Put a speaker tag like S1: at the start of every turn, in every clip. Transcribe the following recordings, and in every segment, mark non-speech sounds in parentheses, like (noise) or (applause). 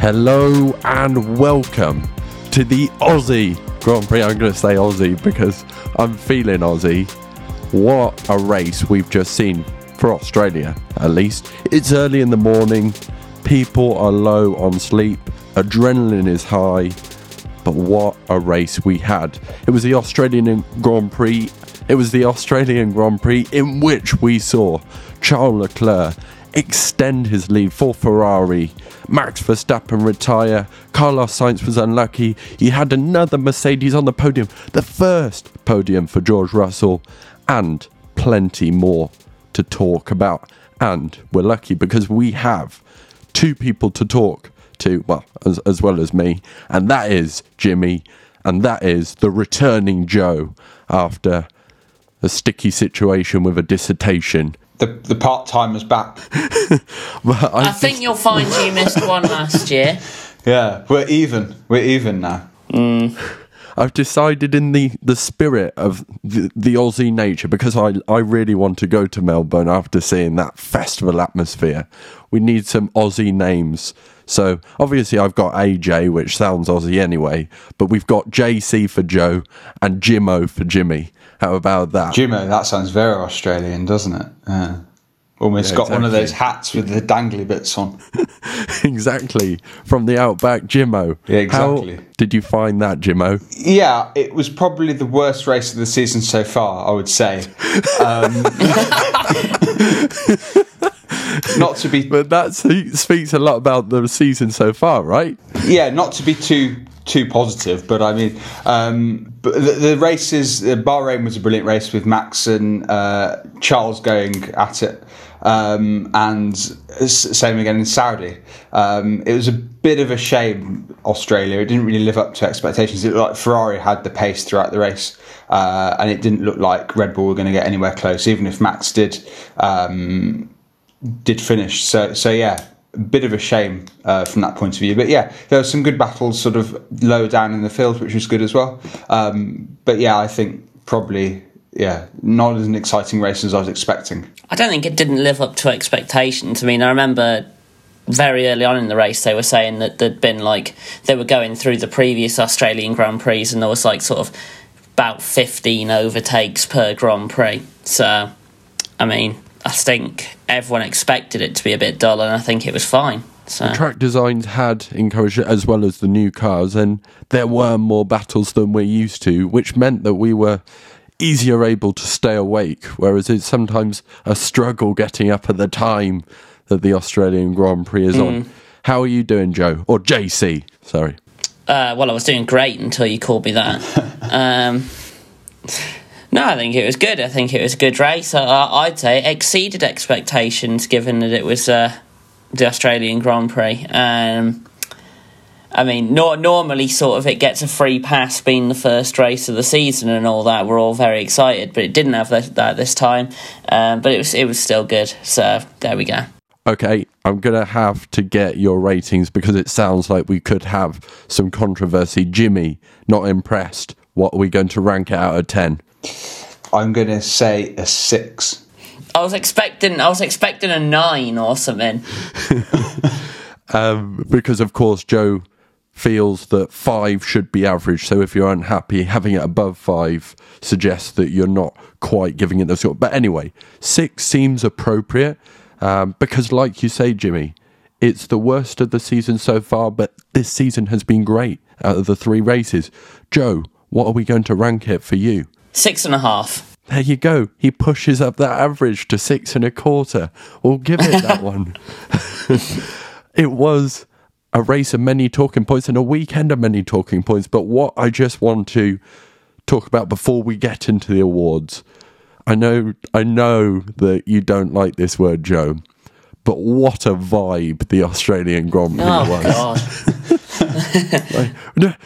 S1: Hello and welcome to the Aussie Grand Prix. I'm going to say Aussie because I'm feeling Aussie. What a race we've just seen for Australia, at least. It's early in the morning, people are low on sleep, adrenaline is high, but what a race we had. It was the Australian Grand Prix. It was the Australian Grand Prix in which we saw Charles Leclerc extend his lead for Ferrari. Max Verstappen retire. Carlos Sainz was unlucky. He had another Mercedes on the podium, the first podium for George Russell, and plenty more to talk about. And we're lucky because we have two people to talk to, well, as, as well as me, and that is Jimmy, and that is the returning Joe after a sticky situation with a dissertation.
S2: The, the part timer's back. (laughs)
S1: But
S3: I think you'll find you missed one last year. (laughs)
S2: Yeah, we're even. We're even now. Mm.
S1: I've decided in the, the spirit of the, the Aussie nature, because I, I really want to go to Melbourne after seeing that festival atmosphere. We need some Aussie names. So obviously I've got AJ, which sounds Aussie anyway, but we've got JC for Joe and Jimmo for Jimmy. How about that?
S2: Jimmo, that sounds very Australian, doesn't it? Yeah. Almost
S1: Yeah,
S2: got one of those hats with the dangly bits on. (laughs)
S1: exactly. From the outback, Jimmo.
S2: Yeah, exactly.
S1: How did you find that, Jimmo?
S2: Yeah, it was probably the worst race of the season so far, I would say. Um, (laughs) not to be (laughs)
S1: But that speaks a lot about the season so far, right?
S2: yeah, not to be too too positive, but I mean, um, but the, the races. Uh, Bahrain was a brilliant race with Max and uh, Charles going at it, um, and same again in Saudi. Um, it was a bit of a shame Australia. It didn't really live up to expectations. It looked like Ferrari had the pace throughout the race, uh, and it didn't look like Red Bull were going to get anywhere close, even if Max did. Um, did finish. So so yeah, a bit of a shame uh, from that point of view. But yeah, there were some good battles sort of lower down in the field, which was good as well. Um, but yeah, I think probably yeah, not as an exciting race as I was expecting.
S3: I don't think it didn't live up to expectations. I mean, I remember very early on in the race they were saying that there'd been like they were going through the previous Australian Grand Prix and there was like sort of about 15 overtakes per Grand Prix. So, I mean, I think everyone expected it to be a bit dull and I think it was fine. So,
S1: track designs had encouraged it as well as the new cars and there were more battles than we're used to which meant that we were easier able to stay awake whereas it's sometimes a struggle getting up at the time that the australian grand prix is on. How are you doing joe? Or jc sorry.
S3: Uh, well, I was doing great until you called me that. (laughs) um, no, I think it was good. I think it was a good race. I, I'd say it exceeded expectations given that it was uh, the Australian Grand Prix. Um, I mean, nor normally, sort of, it gets a free pass being the first race of the season and all that. We're all very excited, but it didn't have that, that this time. Um, but it was it was still good. So there we go.
S1: okay i'm gonna have to get your ratings because it sounds like we could have some controversy jimmy not impressed what are we going to rank it out of 10
S2: I'm going to say a six.
S3: I was expecting I was expecting a nine or something. (laughs)
S1: um, because of course Joe feels that five should be average. So if you're unhappy, having it above five suggests that you're not quite giving it the sort. But anyway, six seems appropriate um, because, like you say, Jimmy, it's the worst of the season so far. But this season has been great out of the three races. Joe, what are we going to rank it for you?
S3: Six and a half.
S1: There you go. He pushes up that average to six and a quarter. We'll give it that (laughs) one. (laughs) it was a race of many talking points and a weekend of many talking points. But what I just want to talk about before we get into the awards, I know, I know that you don't like this word, Joe, but what a vibe the Australian Grand Prix
S3: Oh
S1: was.
S3: god. (laughs)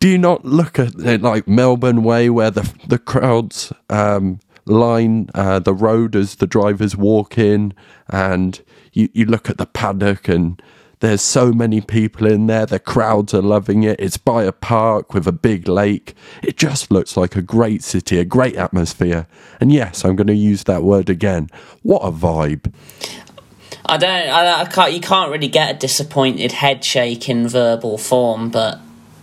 S1: Do you not look at it like Melbourne Way, where the the crowds um, line uh, the road as the drivers walk in, and you, you look at the paddock, and there's so many people in there. The crowds are loving it. It's by a park with a big lake. It just looks like a great city, a great atmosphere. And yes, I'm going to use that word again. What a vibe!
S3: I don't. I, I can't. You can't really get a disappointed head shake in verbal form, but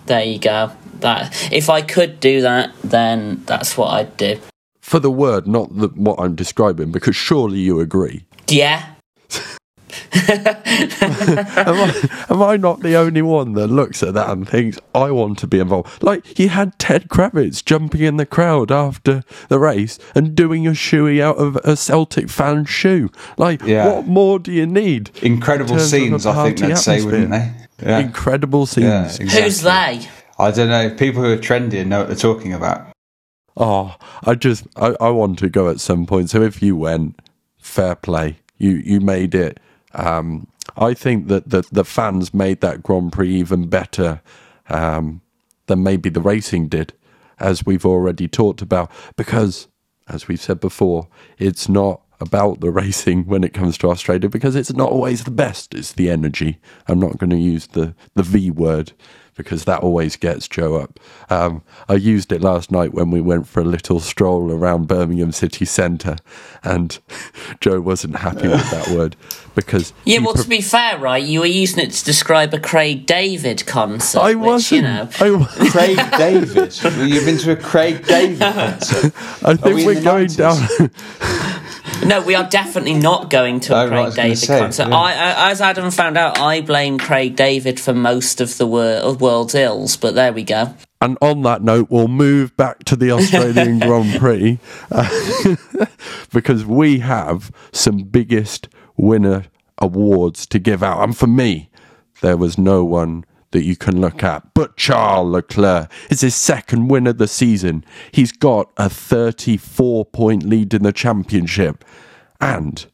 S3: there you go. That if I could do that, then that's what I'd do.
S1: For the word, not the, what I'm describing, because surely you agree.
S3: Yeah. (laughs)
S1: am, I, am I not the only one that looks at that and thinks I want to be involved? Like you had Ted Kravitz jumping in the crowd after the race and doing a shoey out of a Celtic fan's shoe. Like,
S2: Yeah.
S1: what more do you need?
S2: Incredible
S1: in terms of a
S2: scenes, I think
S1: party
S2: they'd say, wouldn't they?
S1: Atmosphere?
S2: Yeah.
S1: Incredible scenes.
S2: Yeah, exactly.
S3: Who's they?
S2: I don't know. People who are trendy know what they're talking about.
S1: Oh, I just I, I want to go at some point. So if you went, fair play. You you made it. Um, I think that the the fans made that Grand Prix even better um, than maybe the racing did, as we've already talked about. Because as we've said before, it's not about the racing when it comes to Australia because it's not always the best. It's the energy. I'm not going to use the the V word because that always gets Joe up. Um, I used it last night when we went for a little stroll around Birmingham city centre, and (laughs) Joe wasn't happy with that word because
S3: Yeah, well,
S1: pre-
S3: to be fair, right, you were using it to describe a Craig David concert.
S1: I wasn't.
S3: You know,
S1: I, wa- (laughs)
S2: Craig David. You've been to a Craig David concert. (laughs)
S1: I think
S2: we in
S1: we're going down.
S3: No, we are definitely not going to a
S2: Oh, I
S3: Craig
S2: was
S3: David
S2: say,
S3: concert.
S2: yeah.
S3: I, I, as Adam found out, I blame Craig David for most of the wor- world's ills. But there we go.
S1: And on that note, we'll move back to the Australian (laughs) Grand Prix uh, (laughs) because we have some biggest winner awards to give out. And for me, there was no one that you can look at but Charles Leclerc. is his second win of the season. He's got a 34 point lead in the championship. And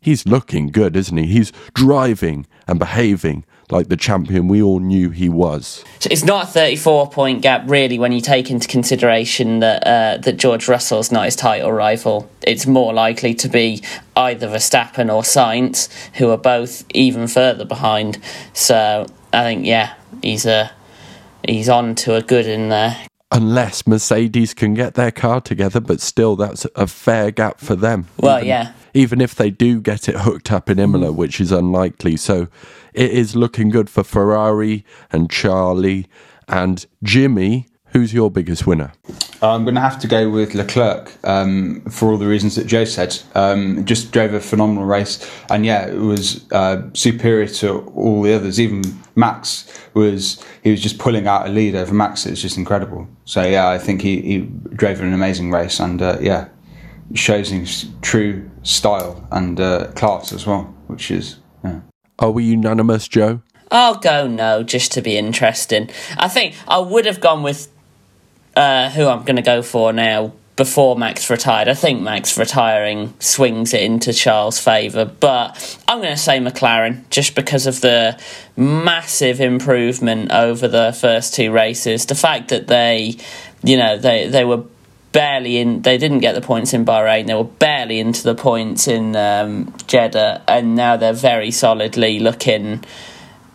S1: he's looking good, isn't he? He's driving and behaving like the champion we all knew he was.
S3: So it's not a 34 point gap, really, when you take into consideration that uh, that George Russell's not his title rival. It's more likely to be either Verstappen or Sainz, who are both even further behind. So I think, yeah, he's a he's on to a good in there.
S1: unless Mercedes can get their car together, but still, that's a fair gap for them.
S3: Well,
S1: even,
S3: yeah.
S1: Even if they do get it hooked up in Imola, which is unlikely. So it is looking good for Ferrari and Charlie and Jimmy. Who's your biggest winner?
S2: I'm going to have to go with Leclerc um, for all the reasons that Joe said. Um, just drove a phenomenal race, and yeah, it was uh, superior to all the others. Even Max was he was just pulling out a lead over Max. It's just incredible. So yeah, I think he, he drove an amazing race, and uh, yeah, shows his true style and uh, class as well, which is yeah.
S1: Are we unanimous, Joe?
S3: I'll go no, just to be interesting. I think I would have gone with uh, who I'm going to go for now before Max retired. I think Max retiring swings it into Charles' favour, but I'm going to say McLaren just because of the massive improvement over the first two races. The fact that they, you know, they they were barely in. They didn't get the points in Bahrain. They were barely into the points in um, Jeddah, and now they're very solidly looking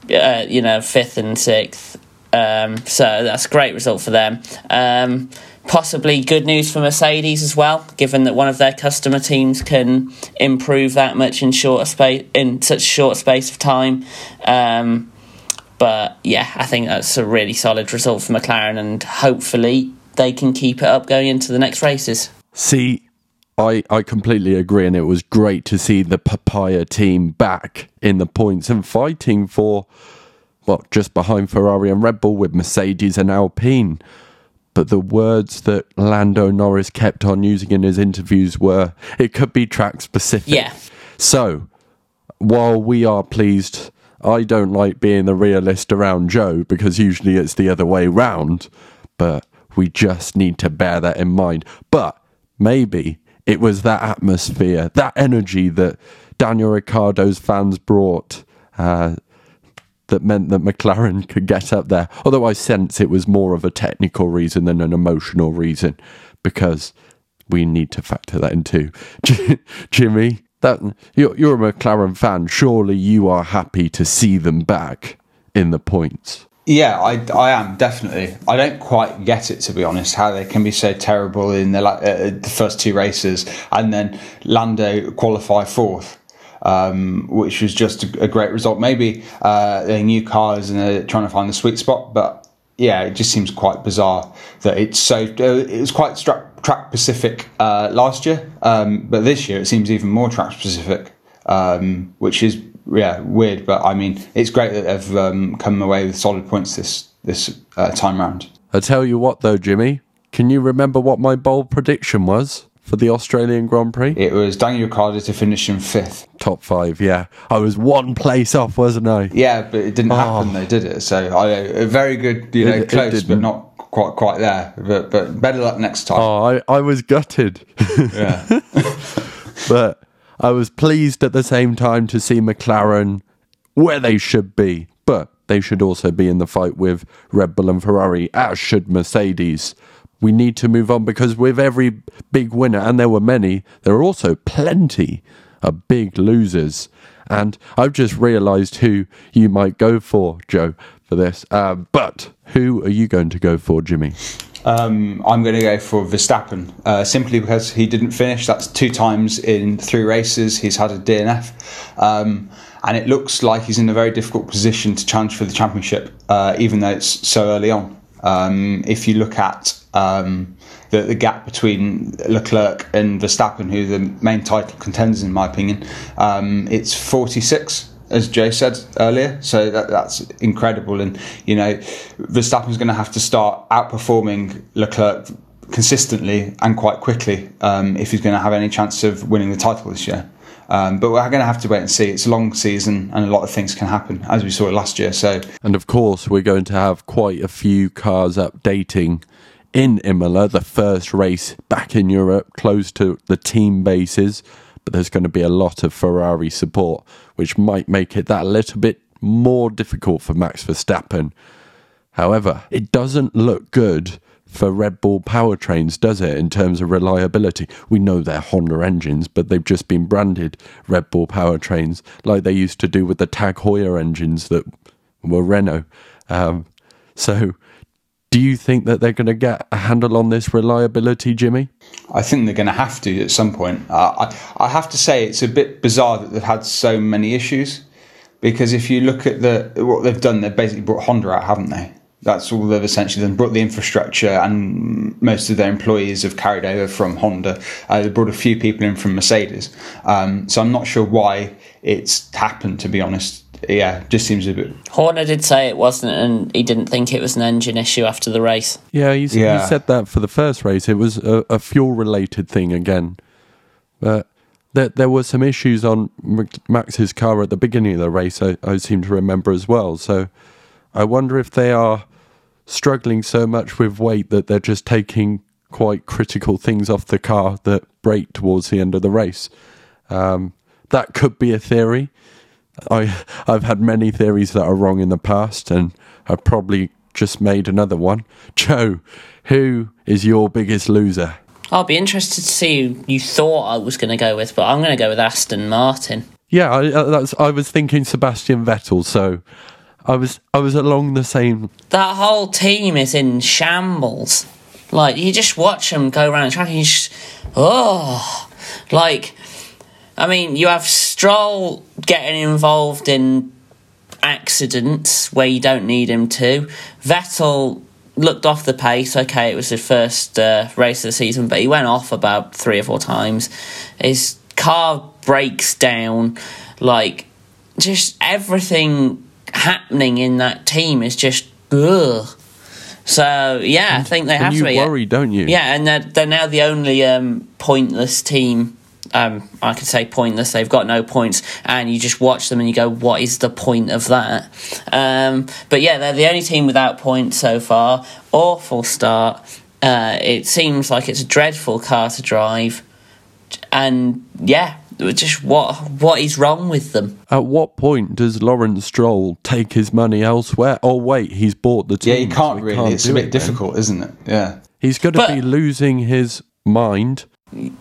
S3: uh, you know, fifth and sixth. Um, so that's a great result for them. Um, possibly good news for Mercedes as well, given that one of their customer teams can improve that much in shorter space in such short space of time. Um, but yeah, I think that's a really solid result for McLaren, and hopefully they can keep it up going into the next races.
S1: See, I, I completely agree, and it was great to see the Papaya team back in the points and fighting for, well, just behind Ferrari and Red Bull with Mercedes and Alpine. But the words that Lando Norris kept on using in his interviews were, it could be track specific.
S3: Yeah.
S1: So, while we are pleased, I don't like being the realist around Joe because usually it's the other way round, but we just need to bear that in mind. But maybe it was that atmosphere, that energy that Daniel Ricciardo's fans brought. Uh, that meant that McLaren could get up there. Although I sense it was more of a technical reason than an emotional reason, because we need to factor that in too. (laughs) Jimmy, that you're, you're a McLaren fan. Surely you are happy to see them back in the points.
S2: Yeah, I, I am definitely. I don't quite get it to be honest. How they can be so terrible in the uh, the first two races and then Lando qualify fourth. Um, which was just a, a great result. Maybe uh, new cars and they're trying to find the sweet spot, but yeah, it just seems quite bizarre that it's so. Uh, it was quite track, track specific uh, last year, um, but this year it seems even more track specific, um, which is yeah weird. But I mean, it's great that they've um, come away with solid points this this uh, time round.
S1: I tell you what, though, Jimmy, can you remember what my bold prediction was for the Australian Grand Prix?
S2: It was Daniel Ricciardo to finish in fifth.
S1: Top five, yeah. I was one place off, wasn't I?
S2: Yeah, but it didn't oh. happen though, did it? So I, uh, a very good, you know,
S1: It- it
S2: close, but
S1: didn't.
S2: not quite quite there. But but better luck next time.
S1: Oh, I, I was gutted.
S2: Yeah. (laughs)
S1: but I was pleased at the same time to see McLaren where they should be. But they should also be in the fight with Red Bull and Ferrari, as should Mercedes. We need to move on because with every big winner, and there were many, there are also plenty of big losers. And I've just realised who you might go for, Joe, for this. Um, but who are you going to go for, Jimmy?
S2: Um, I'm going to go for Verstappen uh, simply because he didn't finish. That's two times in three races he's had a DNF, um, and it looks like he's in a very difficult position to challenge for the championship, uh, even though it's so early on. Um, if you look at um, the, the gap between Leclerc and Verstappen, who the main title contenders in my opinion, um, it's 46 as Jay said earlier. So that, that's incredible. And, you know, Verstappen's going to have to start outperforming Leclerc consistently and quite quickly um, if he's going to have any chance of winning the title this year. Um, but we're going to have to wait and see. It's a long season and a lot of things can happen, as we saw last year. So,
S1: And of course, we're going to have quite a few cars updating in Imola, the first race back in Europe, close to the team bases. But there's going to be a lot of Ferrari support, which might make it that a little bit more difficult for Max Verstappen. However, it doesn't look good for Red Bull powertrains, does it, in terms of reliability? We know they're Honda engines, but they've just been branded Red Bull powertrains like they used to do with the Tag Heuer engines that were Renault. Um, so, do you think that they're going to get a handle on this reliability, Jimmy?
S2: I think they're going to have to at some point. Uh, I, I have to say it's a bit bizarre that they've had so many issues because if you look at the what they've done, they've basically brought Honda out, haven't they? That's all they've essentially done. Brought the infrastructure, and most of their employees have carried over from Honda. Uh, they brought a few people in from Mercedes. Um, so I'm not sure why it's happened. To be honest, yeah, just seems a bit.
S3: Horner did say it wasn't, and he didn't think it was an engine issue after the race.
S1: Yeah, you, s-
S2: Yeah.
S1: you said that for the first race. It was a, a fuel related thing again. But there, there were some issues on Max's car at the beginning of the race, I, I seem to remember as well. So I wonder if they are struggling so much with weight that they're just taking quite critical things off the car that break towards the end of the race. Um, that could be a theory. I I've had many theories that are wrong in the past, and I've probably just made another one. (laughs) Joe, who is your biggest loser?
S3: I'll be interested to see who you thought I was going to go with, but I'm going to go with Aston Martin.
S1: Yeah, I, uh, that's, I was thinking Sebastian Vettel, so I was I was along the same.
S3: That whole team is in shambles. Like, you just watch them go around the track and you just. Oh! Like, I mean, you have Stroll getting involved in accidents where you don't need him to. Vettel looked off the pace. Okay, it was his first uh, race of the season, but he went off about three or four times. His car breaks down. Like, just everything happening in that team is just ugh. So yeah, I think they
S1: And
S3: have
S1: you
S3: to be.
S1: worry, don't you?
S3: Yeah, and they're, they're now the only um, pointless team. Um, I could say pointless. They've got no points, and you just watch them and you go, "What is the point of that?" Um, but yeah, they're the only team without points so far. Awful start. Uh, it seems like it's a dreadful car to drive, and yeah, just what what is wrong with them?
S1: At what point does Lawrence Stroll take his money elsewhere? Oh wait, he's bought the team.
S2: Yeah,
S1: he
S2: can't
S1: he
S2: really.
S1: can't
S2: it's a bit
S1: it then.
S2: difficult, isn't it? Yeah.
S1: He's going to
S3: But-
S1: be losing his mind.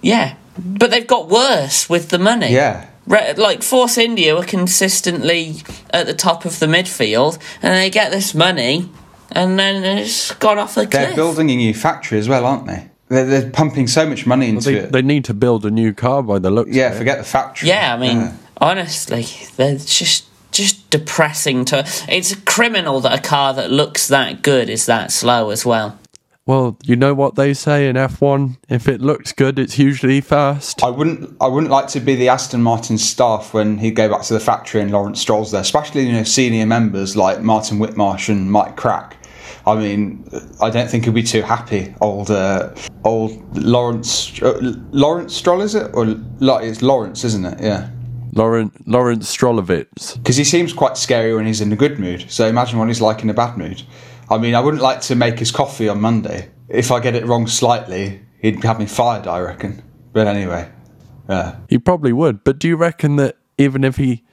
S3: Yeah, but they've got worse with the money.
S2: Yeah.
S3: Re- like Force India were consistently at the top of the midfield, and they get this money, and then it's gone off a
S2: They're
S3: cliff.
S2: building a new factory as well, aren't they? They're, they're pumping so much money into
S1: They,
S2: it.
S1: they need to build a new car by the looks.
S2: yeah,
S1: of it.
S2: Yeah, forget the factory.
S3: yeah, I mean, honestly, they're just just depressing to. It's criminal that a car that looks that good is that slow as well.
S1: Well, you know what they say in F1: if it looks good, it's usually fast.
S2: I wouldn't. I wouldn't like to be the Aston Martin staff when he go back to the factory and Lawrence Stroll's there, especially you know senior members like Martin Whitmarsh and Mike Krack. I mean, I don't think he'll be too happy. Old, uh, old Lawrence, uh, Lawrence Stroll is it, or it's Lawrence, isn't it? Yeah.
S1: Lawrence Lawrence Strollovitz.
S2: Because he seems quite scary when he's in a good mood. So imagine what he's like in a bad mood. I mean, I wouldn't like to make his coffee on Monday. If I get it wrong slightly, he'd have me fired, I reckon. But anyway, yeah.
S1: He probably would. But do you reckon that even if he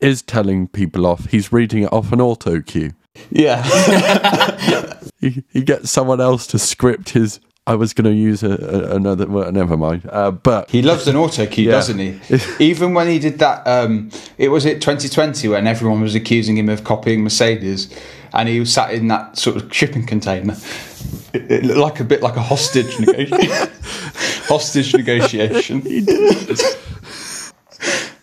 S1: is telling people off, he's reading it off an auto cue?
S2: Yeah. (laughs)
S1: he, he gets someone else to script his. I was going to use a, a, another. Well, never mind. Uh, but
S2: he loves an auto cue, yeah. doesn't he? (laughs) Even when he did that, um, it was it 2020 when everyone was accusing him of copying Mercedes and he was sat in that sort of shipping container. It, it looked like a bit like a hostage negotiation. (laughs) hostage negotiation.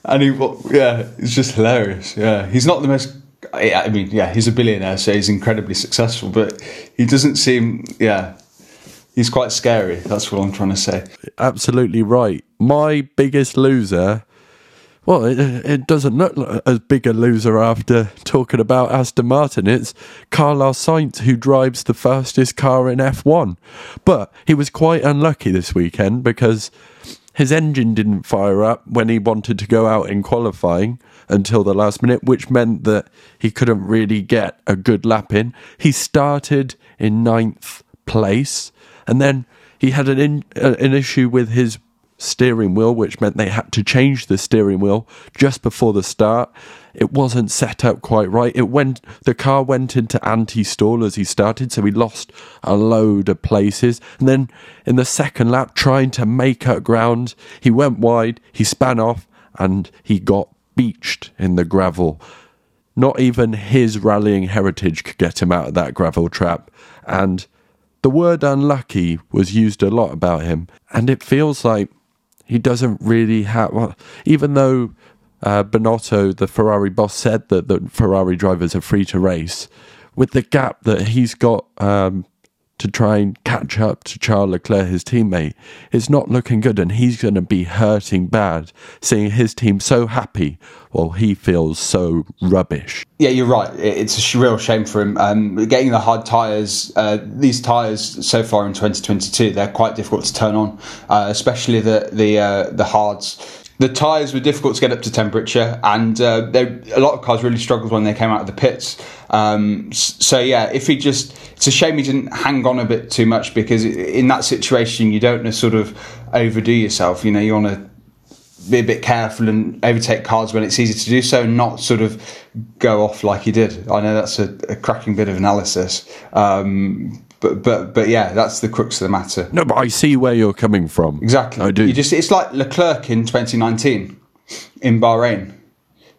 S2: and he, yeah, it's just hilarious. Yeah, he's not the most. I mean, yeah, he's a billionaire, so he's incredibly successful, but he doesn't seem, yeah, he's quite scary. That's what I'm trying to say.
S1: Absolutely right. My biggest loser well, it, it doesn't look like as big a loser after talking about Aston Martin. It's Carlos Sainz who drives the fastest car in F1. But he was quite unlucky this weekend because his engine didn't fire up when he wanted to go out in qualifying until the last minute, which meant that he couldn't really get a good lap in. He started in ninth place and then he had an, in, uh, an issue with his steering wheel, which meant they had to change the steering wheel just before the start. It wasn't set up quite right. It went the car went into anti-stall as he started, so he lost a load of places. And then in the second lap, trying to make up ground, he went wide, he span off, and he got beached in the gravel. Not even his rallying heritage could get him out of that gravel trap. And the word unlucky was used a lot about him. And it feels like he doesn't really have. Well, even though uh, Binotto, the Ferrari boss, said that the Ferrari drivers are free to race, with the gap that he's got um, to try and catch up to Charles Leclerc, his teammate, it's not looking good, and he's going to be hurting bad seeing his team so happy while he feels so rubbish.
S2: Yeah, you're right. It's a real shame for him. Um, getting the hard tyres, uh, these tyres so far in 2022, they're quite difficult to turn on, uh, especially the the uh, the hards the tyres were difficult to get up to temperature, and uh, a lot of cars really struggled when they came out of the pits. Um, so yeah, if he just, it's a shame he didn't hang on a bit too much because in that situation you don't want to sort of overdo yourself. You know, you want to be a bit careful and overtake cars when it's easy to do so, and not sort of go off like he did. I know that's a, a cracking bit of analysis. Um, but but but yeah, that's the crux of the matter.
S1: No, but I see where you're coming from.
S2: Exactly,
S1: I do.
S2: You just it's like Leclerc in 2019 in Bahrain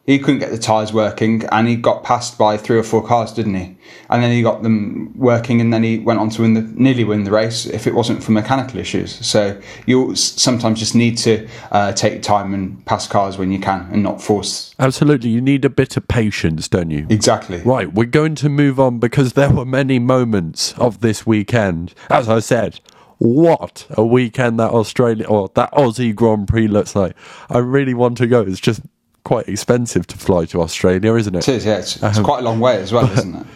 S2: he couldn't get the tyres working and he got passed by three or four cars, didn't he? And then he got them working and then he went on to win the, nearly win the race if it wasn't for mechanical issues. So you sometimes just need to uh, take time and pass cars when you can and not force.
S1: Absolutely. You need a bit of patience, don't you?
S2: Exactly.
S1: Right. We're going to move on because there were many moments of this weekend. As I said, what a weekend that Australia or that Aussie Grand Prix looks like. I really want to go. It's just quite expensive to fly to Australia, isn't it?
S2: It is, yeah. It's, it's um, quite a long way as well, (laughs) isn't it?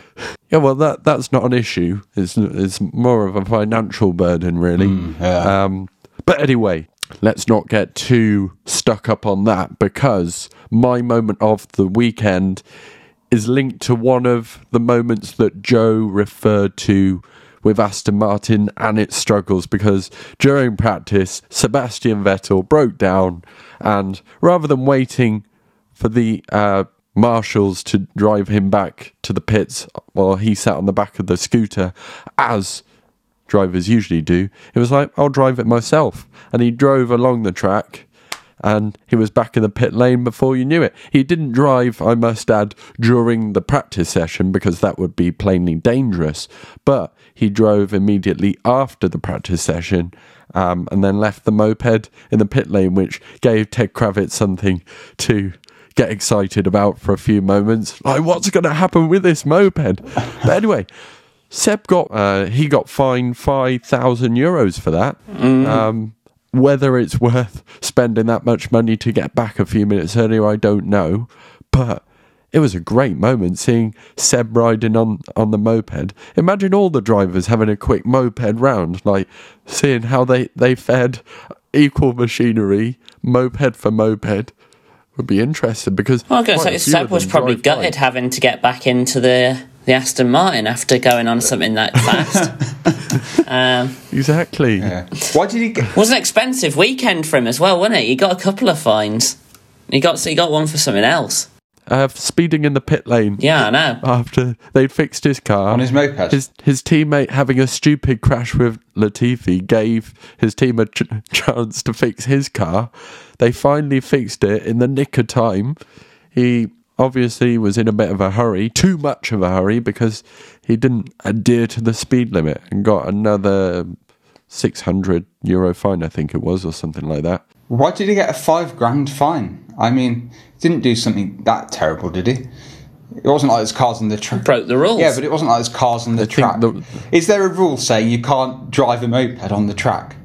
S1: Yeah, well, that that's not an issue. It's it's more of a financial burden, really. Mm,
S2: yeah. Um,
S1: but anyway, let's not get too stuck up on that because my moment of the weekend is linked to one of the moments that Joe referred to with Aston Martin and its struggles because during practice, Sebastian Vettel broke down and rather than waiting for the uh, marshals to drive him back to the pits while he sat on the back of the scooter, as drivers usually do. It was like, I'll drive it myself. And he drove along the track and he was back in the pit lane before you knew it. He didn't drive, I must add, during the practice session because that would be plainly dangerous, but he drove immediately after the practice session um, and then left the moped in the pit lane, which gave Ted Kravitz something to get excited about for a few moments. Like, what's going to happen with this moped? But anyway, Seb got uh, he got fined five thousand euros for that. Um, whether it's worth spending that much money to get back a few minutes earlier, I don't know. But it was a great moment seeing Seb riding on, on the moped. Imagine all the drivers having a quick moped round, like seeing how they, they fed equal machinery, moped for moped. Would be interested because
S3: Well, I was going to say, Seb was probably
S1: drive by.
S3: gutted having to get back into the, the Aston Martin after going on something that fast. (laughs) um,
S1: Exactly.
S2: Yeah. Why did he get?
S3: was an expensive weekend for him as well, wasn't it? He got a couple of fines. He got he got one for something else.
S1: Uh, speeding in the pit lane
S3: Yeah, I know.
S1: after they'd fixed his car.
S2: On his moped?
S1: His, his teammate having a stupid crash with Latifi gave his team a ch- chance to fix his car. They finally fixed it in the nick of time. He obviously was in a bit of a hurry, too much of a hurry, because he didn't adhere to the speed limit and got another 600 euro fine, I think it was, or something like that.
S2: Why did he get a five grand fine? I mean, he didn't do something that terrible, did he? It wasn't like there's cars on the track.
S3: Broke the rules.
S2: Yeah, but it wasn't like there's cars on the track.
S1: the-
S2: Is there a rule saying you can't drive a moped on the track?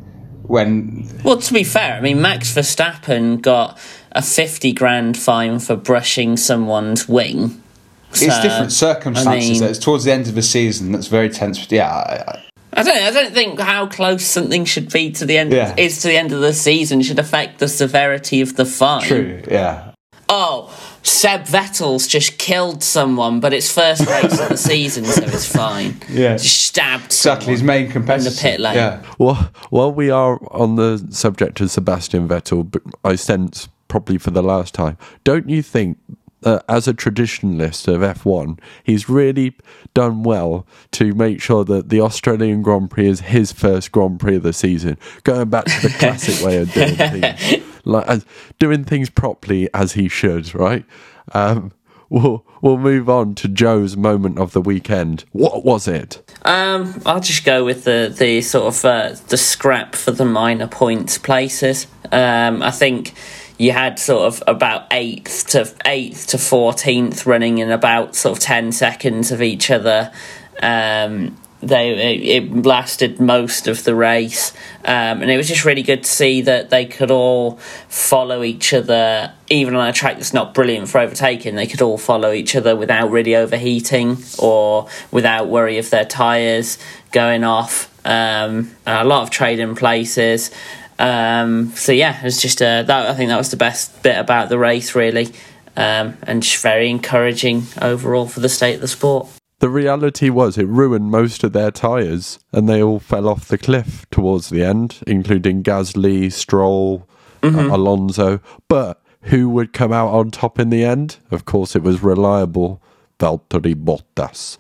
S2: When
S3: Well, to be fair, I mean, Max Verstappen got a 50 grand fine for brushing someone's wing.
S2: it's different circumstances.
S3: I mean-
S2: it's towards the end of the season. That's very tense. Yeah, I, I,
S3: I don't. I don't think how close something should be to the end
S2: Yeah.
S3: is to the end of the season should affect the severity of the fine.
S2: true. Yeah,
S3: Oh, Seb Vettel's just killed someone, but it's first race of the (laughs) season, so it's fine.
S2: Yeah.
S3: just stabbed.
S2: exactly. His main competitor.
S3: In the pit lane.
S2: Yeah,
S1: Well, while we are on the subject of Sebastian Vettel, I sense probably for the last time, don't you think that as a traditionalist of F1, he's really done well to make sure that the Australian Grand Prix is his first Grand Prix of the season, going back to the classic way of doing (laughs) things, like as, doing things properly as he should, right? Um, we'll we'll move on to Joe's moment of the weekend. What was it?
S3: Um, I'll just go with the the sort of uh, the scrap for the minor points places. Um, I think you had sort of about eighth to eighth to fourteenth running in about sort of ten seconds of each other. Um, they it, lasted most of the race, um, and it was just really good to see that they could all follow each other, even on a track that's not brilliant for overtaking. They could all follow each other without really overheating or without worry of their tires going off. Um, a lot of trading places. Um, so yeah, it's just uh, that. I think that was the best bit about the race, really, um, and just very encouraging overall for the state of the sport.
S1: The reality was it ruined most of their tyres and they all fell off the cliff towards the end, including Gasly, Stroll, uh, Alonso. But who would come out on top in the end? Of course, it was reliable Valtteri Bottas.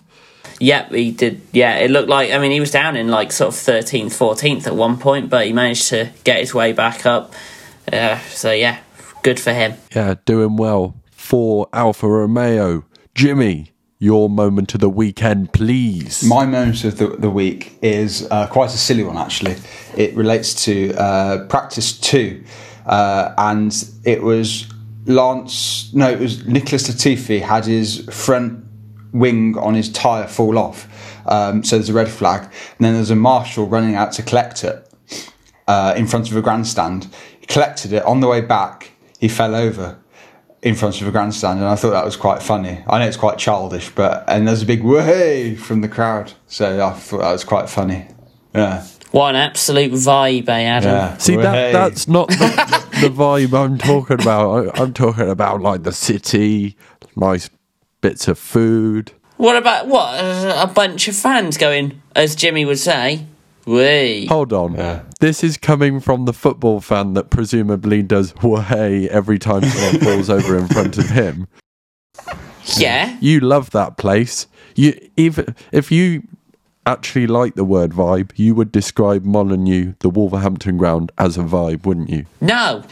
S3: Yep, he did. Yeah, it looked like. I mean, he was down in like sort of thirteenth, fourteenth at one point, but he managed to get his way back up. Uh, so yeah, good for him.
S1: Yeah, doing well for Alfa Romeo. Jimmy, your moment of the weekend, please.
S2: My moment of the, the week is uh, quite a silly one, actually. It relates to uh, practice two, uh, and it was Lance. No, it was Nicholas Latifi had his front wing on his tyre fall off. Um, so there's a red flag, and then there's a marshal running out to collect it uh, in front of a grandstand. He collected it on the way back. He fell over in front of a grandstand, and I thought that was quite funny. I know it's quite childish, but and there's a big way from the crowd, so I thought that was quite funny. Yeah,
S3: What an absolute vibe, eh, Adam?
S2: yeah.
S1: See that that's not the, the vibe I'm talking about. I, I'm talking about like the city, nice bits of food.
S3: What about what uh, a bunch of fans going, as Jimmy would say, "Wee."
S1: Hold on.
S2: Yeah.
S1: This is coming from the football fan that presumably does way every time someone (laughs) falls over in front of him.
S3: Yeah,
S1: You love that place. You even if you actually like the word vibe, you would describe Molineux, the Wolverhampton ground, as a vibe, wouldn't you?
S3: no,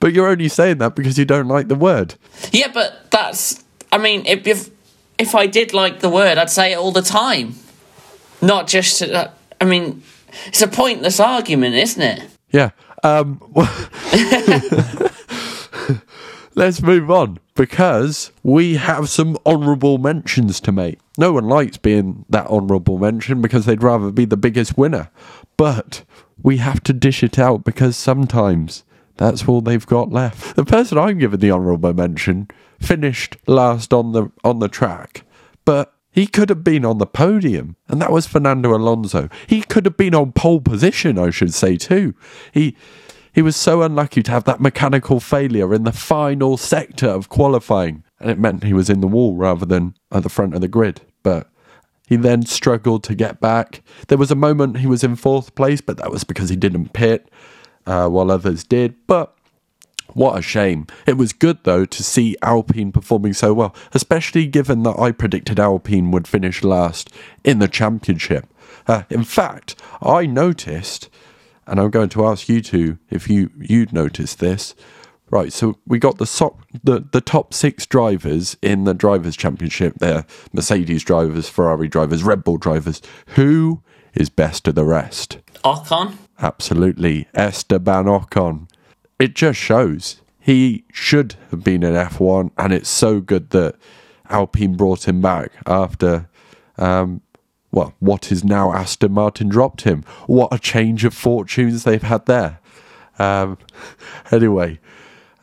S1: But you're only saying that because you don't like the word.
S3: yeah, but that's. I mean, if if, if I did like the word, I'd say it all the time, not just. To, I mean, it's a pointless argument, isn't it?
S1: Yeah. Um, (laughs) let's move on because we have some honourable mentions to make. No one likes being that honourable mention because they'd rather be the biggest winner. But we have to dish it out because sometimes that's all they've got left. The person I'm giving the honourable mention finished last on the on the track, but he could have been on the podium, and that was Fernando Alonso. He could have been on pole position, I should say too. He he was so unlucky to have that mechanical failure in the final sector of qualifying, and it meant he was in the wall rather than at the front of the grid. But he then struggled to get back. There was a moment he was in fourth place, but that was because he didn't pit uh, while others did. But what a shame. It was good, though, to see Alpine performing so well, especially given that I predicted Alpine would finish last in the championship. Uh, in fact, I noticed, and I'm going to ask you two if you, you'd noticed this. Right, so we got the, so- the the top six drivers in the drivers' championship. They're Mercedes drivers, Ferrari drivers, Red Bull drivers. Who is best of the rest?
S3: Ocon.
S1: Absolutely, Esteban Ocon. It just shows he should have been in F1, and it's so good that Alpine brought him back after, um, well, what is now Aston Martin dropped him. What a change of fortunes they've had there. Um, (laughs) anyway,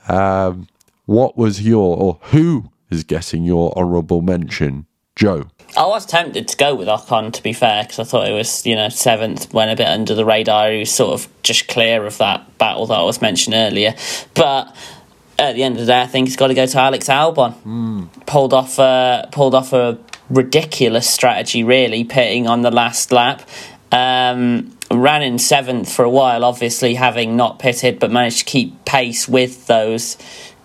S1: um, what was your, or who is getting your honourable mention, Joe?
S3: I was tempted to go with Ocon, to be fair, because I thought it was, you know, seventh, went a bit under the radar. He was sort of just clear of that battle that I was mentioned earlier. But at the end of the day, I think it's got to go to Alex Albon. Pulled off, uh, pulled off a ridiculous strategy, really, pitting on the last lap. Um, ran in seventh for a while, obviously having not pitted, but managed to keep pace with those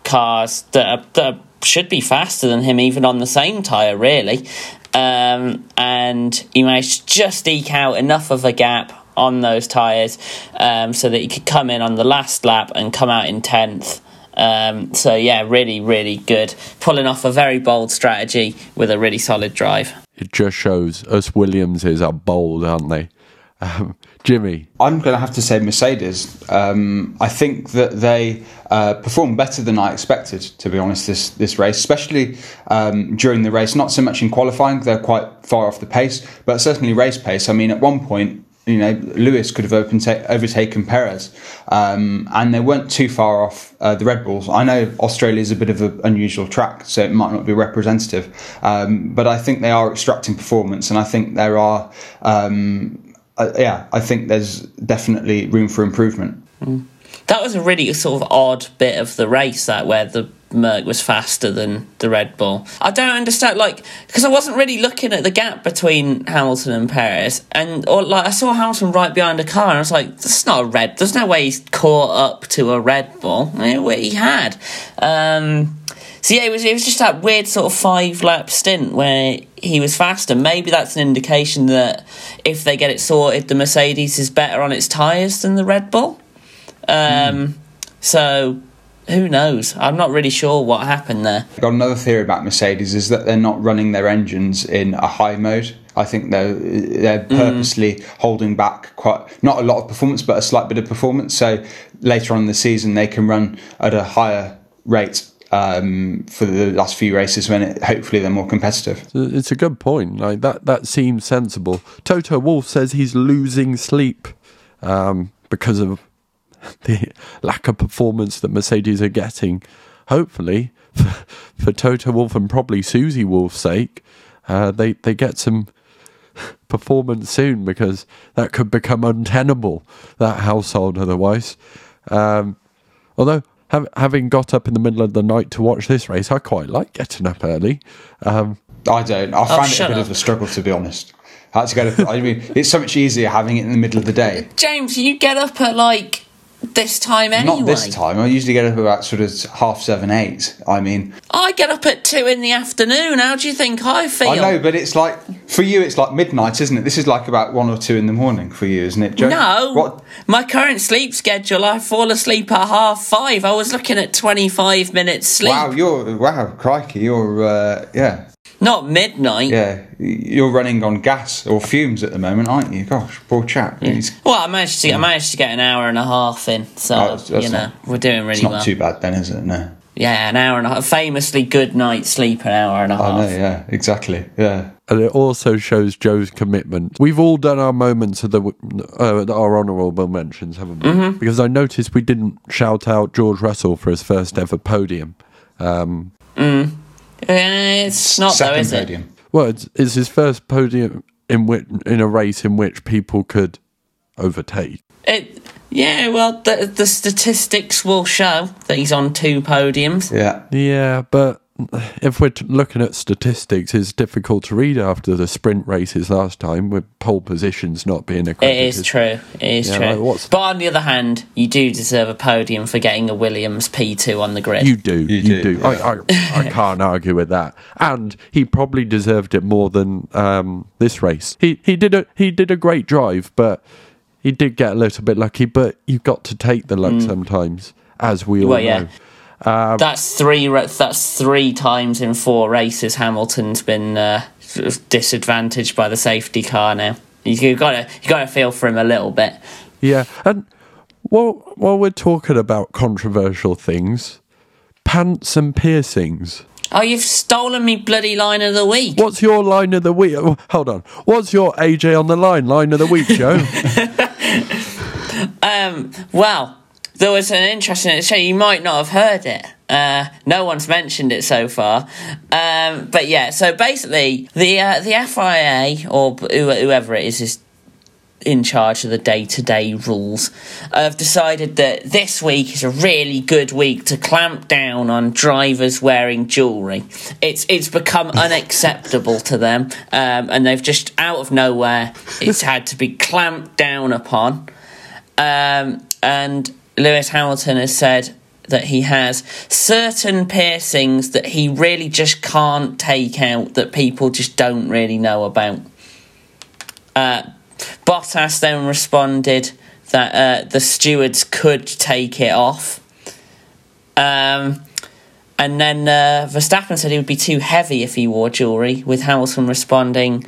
S3: cars that, are, that should be faster than him, even on the same tyre, really. Um, and he managed to just eke out enough of a gap on those tyres um, so that he could come in on the last lap and come out in 10th. Um, so, yeah, really, really good. Pulling off a very bold strategy with a really solid drive.
S1: It just shows us Williamses are bold, aren't they? Um, Jimmy,
S2: I'm going to have to say Mercedes. Um, I think that they uh, performed better than I expected, to be honest, this this race, especially um, during the race. Not so much in qualifying; they're quite far off the pace, but certainly race pace. I mean, at one point, you know, Lewis could have open ta- overtaken Perez, um, and they weren't too far off uh, the Red Bulls. I know Australia is a bit of an unusual track, so it might not be representative, um, but I think they are extracting performance, and I think there are. Um, uh, yeah, I think there's definitely room for improvement.
S3: That was a really sort of odd bit of the race, that where the Merc was faster than the Red Bull. I don't understand, like, because I wasn't really looking at the gap between Hamilton and Perez, and or like I saw Hamilton right behind a car, and I was like, "That's not a red. There's no way he's caught up to a Red Bull." I mean, he had. Um, so yeah, it was it was just that weird sort of five lap stint where he was faster. Maybe that's an indication that if they get it sorted, the Mercedes is better on its tyres than the Red Bull. Um, So who knows? I'm not really sure what happened there.
S2: Got another theory about Mercedes is that they're not running their engines in a high mode. I think they're they're purposely holding back quite not a lot of performance, but a slight bit of performance. So later on in the season, they can run at a higher rate um, for the last few races when it, hopefully they're more competitive.
S1: it's a good point. Like that, that seems sensible. Toto Wolff says he's losing sleep um, because of (laughs) the lack of performance that Mercedes are getting. Hopefully, for, for Toto Wolff and probably Susie Wolff's sake, uh, they they get some performance soon because that could become untenable that household otherwise. Um, although hav having got up in the middle of the night to watch this race, I quite like getting up early. Um,
S2: I don't. I find it a bit
S3: up.
S2: of a struggle to be honest. I had to go to. I mean, it's so much easier having it in the middle of the day.
S3: James, you get up at like this time anyway.
S2: Not this time. I usually get up about sort of half seven, eight. I mean,
S3: I get up at two in the afternoon. How do you think I feel?
S2: I know, but it's like for you, it's like midnight, isn't it? This is like about one or two in the morning for you, isn't it, Joe?
S3: No,
S2: What?
S3: my current sleep schedule. I fall asleep at half five. I was looking at twenty-five minutes sleep,
S2: Wow, you're wow, crikey, you're uh, yeah,
S3: not midnight.
S2: yeah, you're running on gas or fumes at the moment, aren't you? Gosh, poor chap. He's,
S3: Well, I managed to I managed to get an hour and a half in, so
S2: Oh, that's- that's
S3: you know
S2: not-
S3: we're doing really
S2: it's not
S3: well.
S2: too bad then, is it? No.
S3: Yeah, an hour and a half. Famously good night's sleep, an hour and a half.
S2: know, yeah, exactly, yeah.
S1: And it also shows Joe's commitment. We've all done our moments of the uh, our honourable mentions, haven't we? Because I noticed we didn't shout out George Russell for his first ever podium. Um,
S3: Uh, Eh, it's not though,
S2: Second
S3: is it?
S1: well, it's, it's his first podium in which in a race in which people could overtake.
S3: It. Yeah, well, the the statistics will show that he's on two podiums.
S2: Yeah,
S1: Yeah, but if we're t- looking at statistics, it's difficult to read after the sprint races last time with pole positions not being
S3: It
S1: accredited.
S3: is true. It is
S1: Yeah,
S3: true.
S1: like, what's-
S3: But on the other hand, you do deserve a podium for getting a Williams P2 on the grid.
S1: You do, you,
S2: do,
S1: do. I, I, (laughs) I can't argue with that. And he probably deserved it more than um, this race. He he did a he did a great drive, but he did get a little bit lucky. But you've got to take the luck sometimes, as we all
S3: Mm. Well, yeah.
S1: Um,
S3: that's three. That's three times in four races. Hamilton's been uh, disadvantaged by the safety car. Now you got to you got to feel for him a little bit.
S1: Yeah, and while while we're talking about controversial things, pants and piercings.
S3: Oh, you've stolen me bloody line of the week.
S1: What's your line of the week? oh, Hold on. What's your AJ on the line line of the week, Joe? (laughs)
S3: Um, well, there was an interesting show. You might not have heard it. Uh, no one's mentioned it so far. Um, but yeah, so basically, the uh, the FIA or whoever it is is in charge of the day to day rules have decided that this week is a really good week to clamp down on drivers wearing jewellery. It's it's become (laughs) unacceptable to them, um, and they've just out of nowhere it's had to be clamped down upon. Um, and Lewis Hamilton has said that he has certain piercings that he really just can't take out that people just don't really know about. Uh, Bottas then responded that uh, the stewards could take it off. Um, and then uh, Verstappen said he would be too heavy if he wore jewellery, with Hamilton responding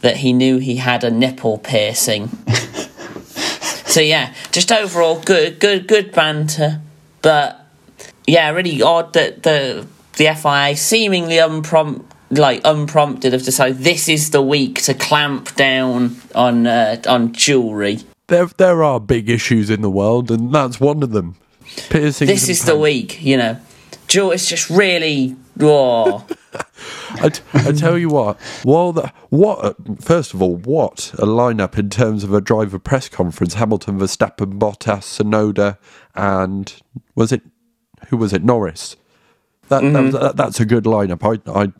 S3: that he knew he had a nipple piercing. (laughs) so yeah, just overall good, good, good banter, but yeah, really odd that the the FIA seemingly unprompt, like unprompted, have decided this is the week to clamp down on uh, on jewellery.
S1: there there are big issues in the world, and that's one of them. Piercings.
S3: This is the week, you know. Jewel is just really raw. (laughs)
S1: I, t- I tell you what. While the what first of all, what a lineup in terms of a driver press conference: Hamilton, Verstappen, Bottas, Tsunoda, and was it who was it? Norris. That, that, was, that that's a good lineup. I I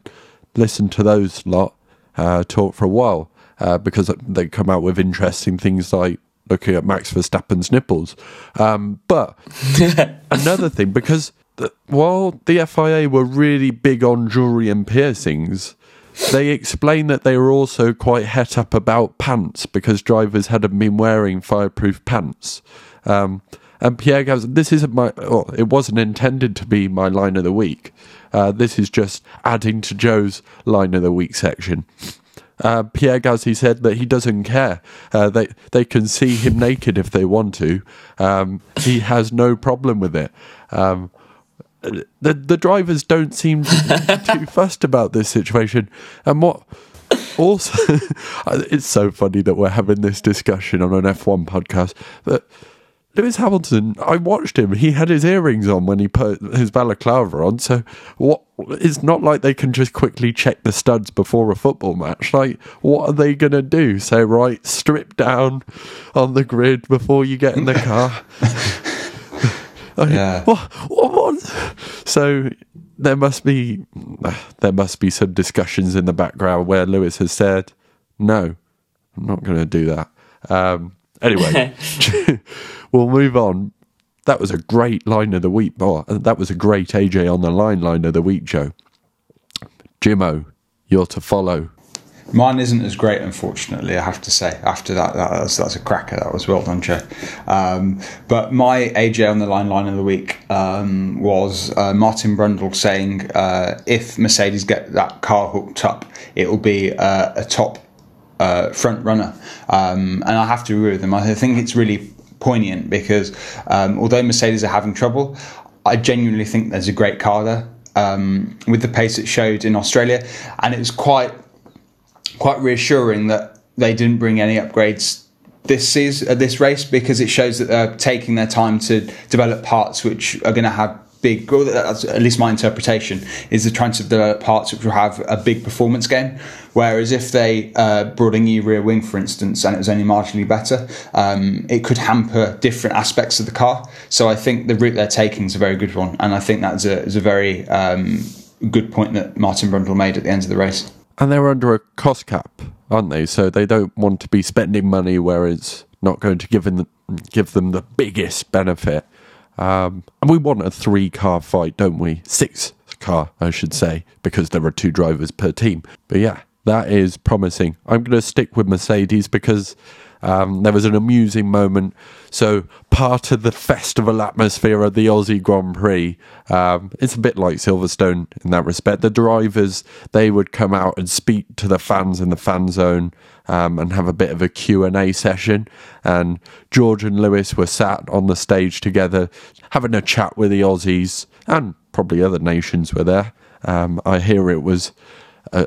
S1: listened to those lot uh, talk for a while uh, because they come out with interesting things like looking at Max Verstappen's nipples. Um, but (laughs) another thing, because while the FIA were really big on jewellery and piercings, they explained that they were also quite het up about pants because drivers hadn't been wearing fireproof pants. Um, and Pierre Gasly, this isn't my, well, it wasn't intended to be my line of the week. Uh, this is just adding to Joe's line of the week section. Uh, Pierre Gasly said that he doesn't care. Uh, they they can see him naked if they want to. Um, he has no problem with it. Um, the the drivers don't seem (laughs) too fussed about this situation. And what also, (laughs) it's so funny that we're having this discussion on an F1 podcast. But Lewis Hamilton, I watched him. He had his earrings on when he put his balaclava on. So what? It's not like they can just quickly check the studs before a football match. Like, what are they gonna do? Say, right, strip down on the grid before you get in the car. (laughs) Like,
S2: Yeah.
S1: What, what, what? So there must be there must be some discussions in the background where Lewis has said, "No, I'm not going to do that." Um, anyway, (laughs) (laughs) we'll move on. That was a great line of the week. Oh, that was a great AJ on the line line of the week, Joe. Jimmo, you're to follow.
S2: Mine isn't as great, unfortunately. I have to say. After that, that that's, that's a cracker. That was well done, Joe. Um, but my AJ on the line line of the week um, was uh, Martin Brundle saying, uh, if Mercedes get that car hooked up, it will be uh, a top uh, front runner. Um, and I have to agree with him. I think it's really poignant because um, although Mercedes are having trouble, I genuinely think there's a great car there um, with the pace it showed in Australia, and it was quite quite reassuring that they didn't bring any upgrades this season, uh, this race, because it shows that they're taking their time to develop parts which are going to have big, well, at least my interpretation, is they're trying to develop parts which will have a big performance gain. Whereas if they uh, brought a new rear wing, for instance, and it was only marginally better, um, it could hamper different aspects of the car. So I think the route they're taking is a very good one, and I think that's a, is a very um, good point that Martin Brundle made at the end of the race.
S1: And they're under a cost cap, aren't they? So they don't want to be spending money where it's not going to give them, give them the biggest benefit. Um, and we want a three car fight, don't we? Six car, I should say, because there are two drivers per team. But yeah, that is promising. I'm going to stick with Mercedes because um, there was an amusing moment. So, part of the festival atmosphere of the Aussie Grand Prix, um, it's a bit like Silverstone in that respect. The drivers, they would come out and speak to the fans in the fan zone um, and have a bit of a Q&A session. And George and Lewis were sat on the stage together, having a chat with the Aussies, and probably other nations were there. Um, I hear it was a,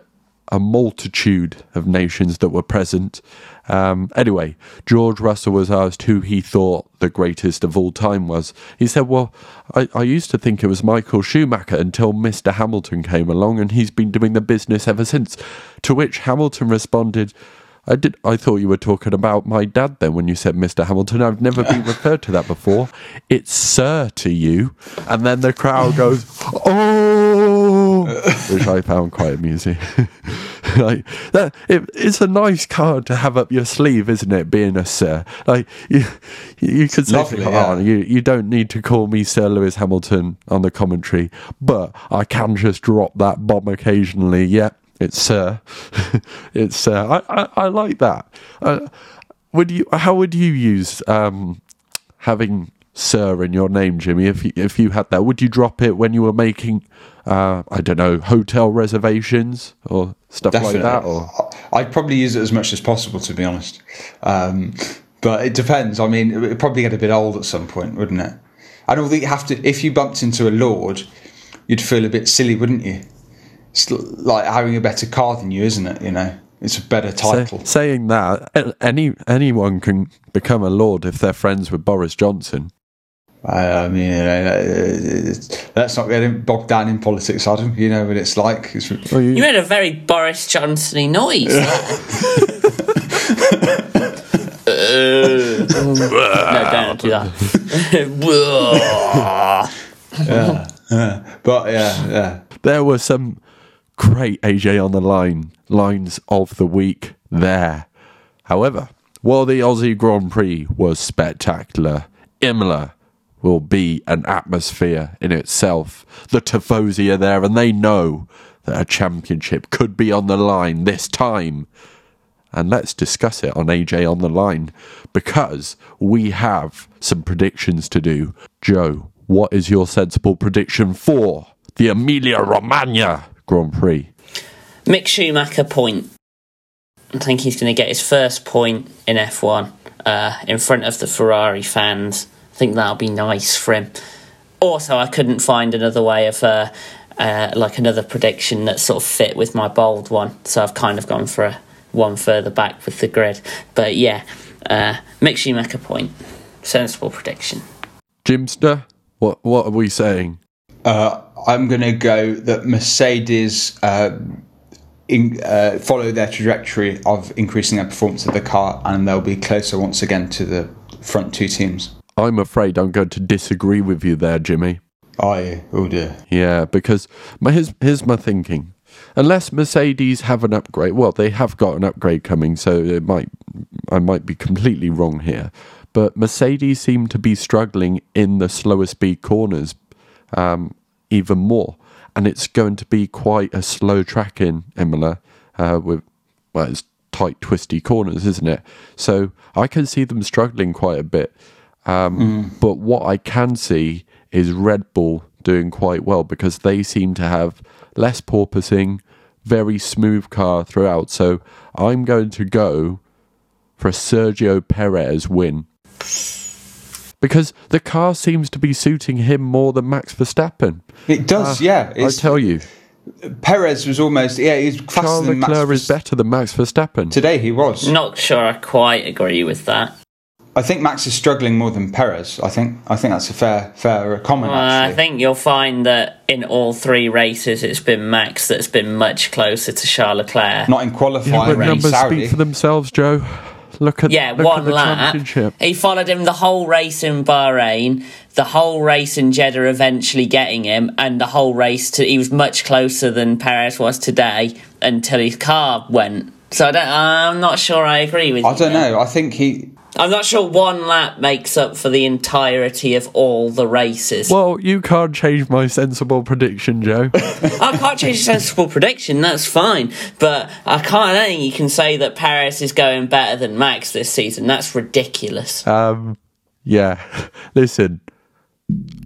S1: a multitude of nations that were present. Um, anyway, George Russell was asked who he thought the greatest of all time was. He said, Well, I, I used to think it was Michael Schumacher until Mr. Hamilton came along, and he's been doing the business ever since. To which Hamilton responded, I did. I thought you were talking about my dad then when you said Mr. Hamilton. I've never been (laughs) referred to that before. It's Sir to you, and then the crowd goes, (laughs) "Oh," which I found quite amusing. (laughs) (laughs) like that, it, it's a nice card to have up your sleeve, isn't it? Being a Sir, like you, you could say,
S2: Lovely,
S1: "Come
S2: yeah.
S1: on, you you don't need to call me Sir Lewis Hamilton on the commentary, but I can just drop that bomb occasionally." Yeah, it's Sir. (laughs) it's Sir. I, I, I like that. Uh, would you? How would you use um, having Sir in your name, Jimmy? If you, if you had that, would you drop it when you were making, uh, I don't know, hotel reservations or stuff like that? Or
S2: I'd probably use it as much as possible, to be honest. Um, but it depends. I mean, it probably get a bit old at some point, wouldn't it? I don't think you have to. If you bumped into a lord, you'd feel a bit silly, wouldn't you? It's like having a better car than you, isn't it? You know, it's a better
S1: Say-
S2: title.
S1: saying that, any anyone can become a lord if they're friends with Boris Johnson.
S2: I, I mean, you know, uh, it's- let's not get bogged down in politics, Adam. You know what it's like. It's,
S1: Well, you-
S3: You made a very Boris Johnson noise. (laughs) (laughs) no, don't do that. (laughs)
S2: but yeah, yeah.
S1: there were some great AJ on the line lines of the week there. However, while the Aussie Grand Prix was spectacular, Imola will be an atmosphere in itself. The Tifosi are there and they know that a championship could be on the line this time. And let's discuss it on AJ on the line because we have some predictions to do. Joe, what is your sensible prediction for the Emilia Romagna Grand Prix?
S3: Mick Schumacher point. I think he's going to get his first point in F1 uh, in front of the Ferrari fans. I think that'll be nice for him. Also, I couldn't find another way of uh, uh, like another prediction that sort of fit with my bold one, so I've kind of gone for a one further back with the grid. But yeah, uh, make a point. Sensible prediction.
S1: Jimster, what what are we saying?
S2: Uh, I'm going to go that Mercedes uh, in, uh, follow their trajectory of increasing their performance of the car, and they'll be closer once again to the front two teams.
S1: I'm afraid I'm going to disagree with you there, Jimmy.
S2: I oh dear.
S1: Yeah, because my, here's, here's my thinking. Unless Mercedes have an upgrade, well, they have got an upgrade coming, so it might I might be completely wrong here. But Mercedes seem to be struggling in the slower speed corners um, even more, and it's going to be quite a slow track in Imola uh, with well, it's tight, twisty corners, isn't it? So I can see them struggling quite a bit. Um, But what I can see is Red Bull doing quite well because they seem to have less porpoising, very smooth car throughout. So I'm going to go for a Sergio Perez win. because the car seems to be suiting him more than Max Verstappen.
S2: It does,
S1: Uh,
S2: yeah.
S1: I tell you,
S2: Perez was almost yeah, he's faster
S1: Charles
S2: than Max
S1: Leclerc is
S2: Verstappen.
S1: better than Max Verstappen.
S2: Today he was.
S3: Not sure I quite agree with that.
S2: I think Max is struggling more than Perez. I think I think that's a fair fair comment.
S3: Uh, I think you'll find that in all three races, it's been Max that's been much closer to Charles Leclerc.
S2: not in qualifying.
S1: Yeah, but
S2: in
S1: numbers
S2: Saudi.
S1: speak for themselves, Joe. Look at
S3: Yeah,
S1: look
S3: one
S1: at the
S3: lap.
S1: championship.
S3: He followed him the whole race in Bahrain, the whole race in Jeddah, eventually getting him, and the whole race to. He was much closer than Perez was today until his car went. So I don't. I'm not sure I agree with
S2: I
S3: you.
S2: don't
S3: there.
S2: know. I think he.
S3: I'm not sure one lap makes up for the entirety of all the races.
S1: Well, you can't change my sensible prediction, Joe. (laughs)
S3: I can't change a sensible prediction, that's fine. But I can't I think you can say that Perez is going better than Max this season. That's ridiculous.
S1: um, yeah. (laughs) Listen,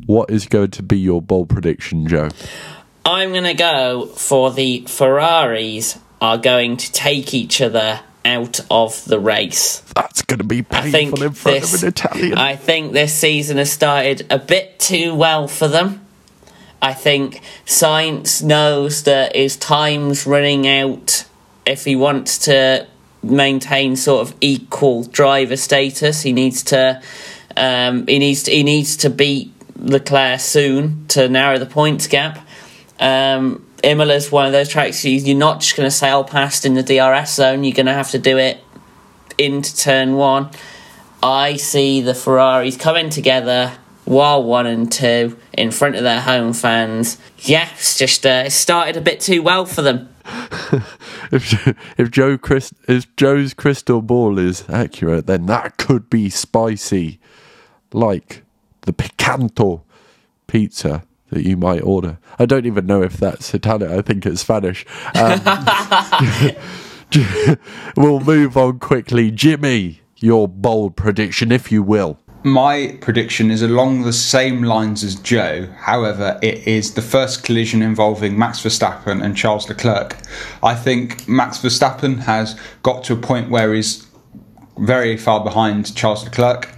S1: what is going to be your bold prediction, Joe?
S3: I'm going to go for the Ferraris are going to take each other out of the race.
S1: That's going to be painful in front
S3: this,
S1: of an Italian.
S3: I think this season has started a bit too well for them. I think Sainz knows that his time's running out if he wants to maintain sort of equal driver status. He needs to um, he needs to, he needs to beat Leclerc soon to narrow the points gap. Um, Imola's one of those tracks you- you're not just going to sail past in the DRS zone. You're going to have to do it into turn one. I see the Ferraris coming together while one and two in front of their home fans. Yeah, just uh, it started a bit too well for them. (laughs)
S1: if if Joe Chris if Joe's crystal ball is accurate, then that could be spicy, like the picanto pizza that you might order. I don't even know if that's Italian. I think it's Spanish. Um, (laughs) we'll move on quickly, Jimmy. Your bold prediction, if you will.
S2: My prediction is along the same lines as Joe. However, it is the first collision involving Max Verstappen and Charles Leclerc. I think Max Verstappen has got to a point where he's very far behind Charles Leclerc.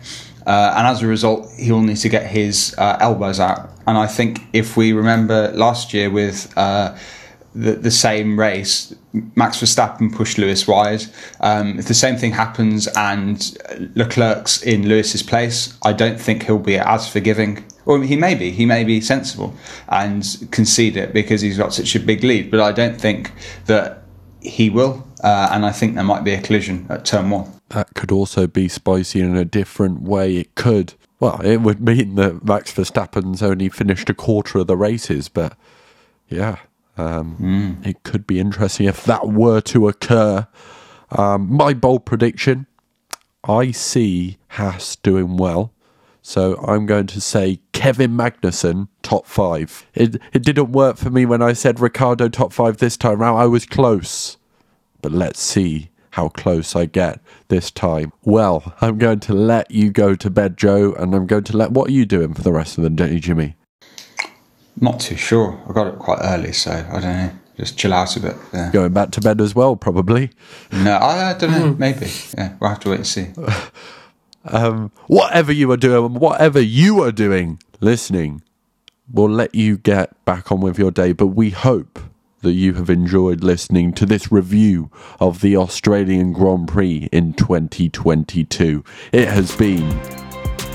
S2: Uh, and as a result, he'll need to get his uh, elbows out. And I think if we remember last year with uh, the, the same race, Max Verstappen pushed Lewis wide. Um, if the same thing happens and Leclerc's in Lewis's place, I don't think he'll be as forgiving. Or he may be. He may be sensible and concede it because he's got such a big lead. But I don't think that he will. Uh, and I think there might be a collision at turn one.
S1: that could also be spicy in a different way. It could. Well, it would mean that Max Verstappen's only finished a quarter of the races, but yeah, um, it could be interesting if that were to occur. Um, my bold prediction I see Haas doing well. So I'm going to say Kevin Magnussen top five. It it didn't work for me when I said Ricciardo top five this time round. I was close but let's see how close I get this time. Well, I'm going to let you go to bed, Joe, and I'm going to let. What are you doing for the rest of the day, Jimmy?
S2: Not too sure. I got up quite early, so I don't know. Just chill out a bit. Yeah.
S1: Going back to bed as well, probably.
S2: No, I, I don't know. Maybe. Yeah, we'll have to wait and see. (laughs)
S1: Um, whatever you are doing, whatever you are doing, listening, we'll let you get back on with your day. But we hope that you have enjoyed listening to this review of the Australian Grand Prix in 2022. It has been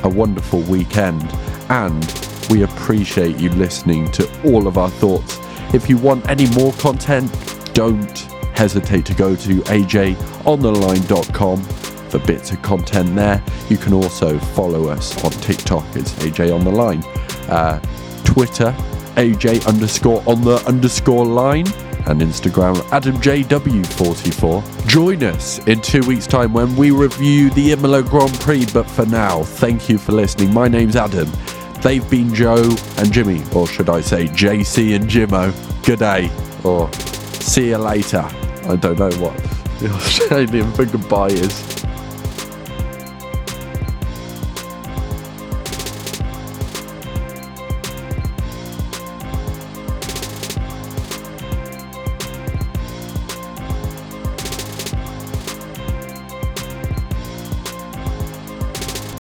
S1: a wonderful weekend and we appreciate you listening to all of our thoughts. If you want any more content, don't hesitate to go to ajontheline.com for bits of content there. You can also follow us on TikTok, it's AJ on the line. Uh, Twitter, AJ underscore on the underscore line. And Instagram, AdamJW44. Join us in two weeks' time when we review the Imola Grand Prix. But for now, thank you for listening. My name's Adam. They've been Joe and Jimmy, or should I say JC and Jimmo. Good day, or see you later. I don't know what (laughs) the Australian for goodbye is.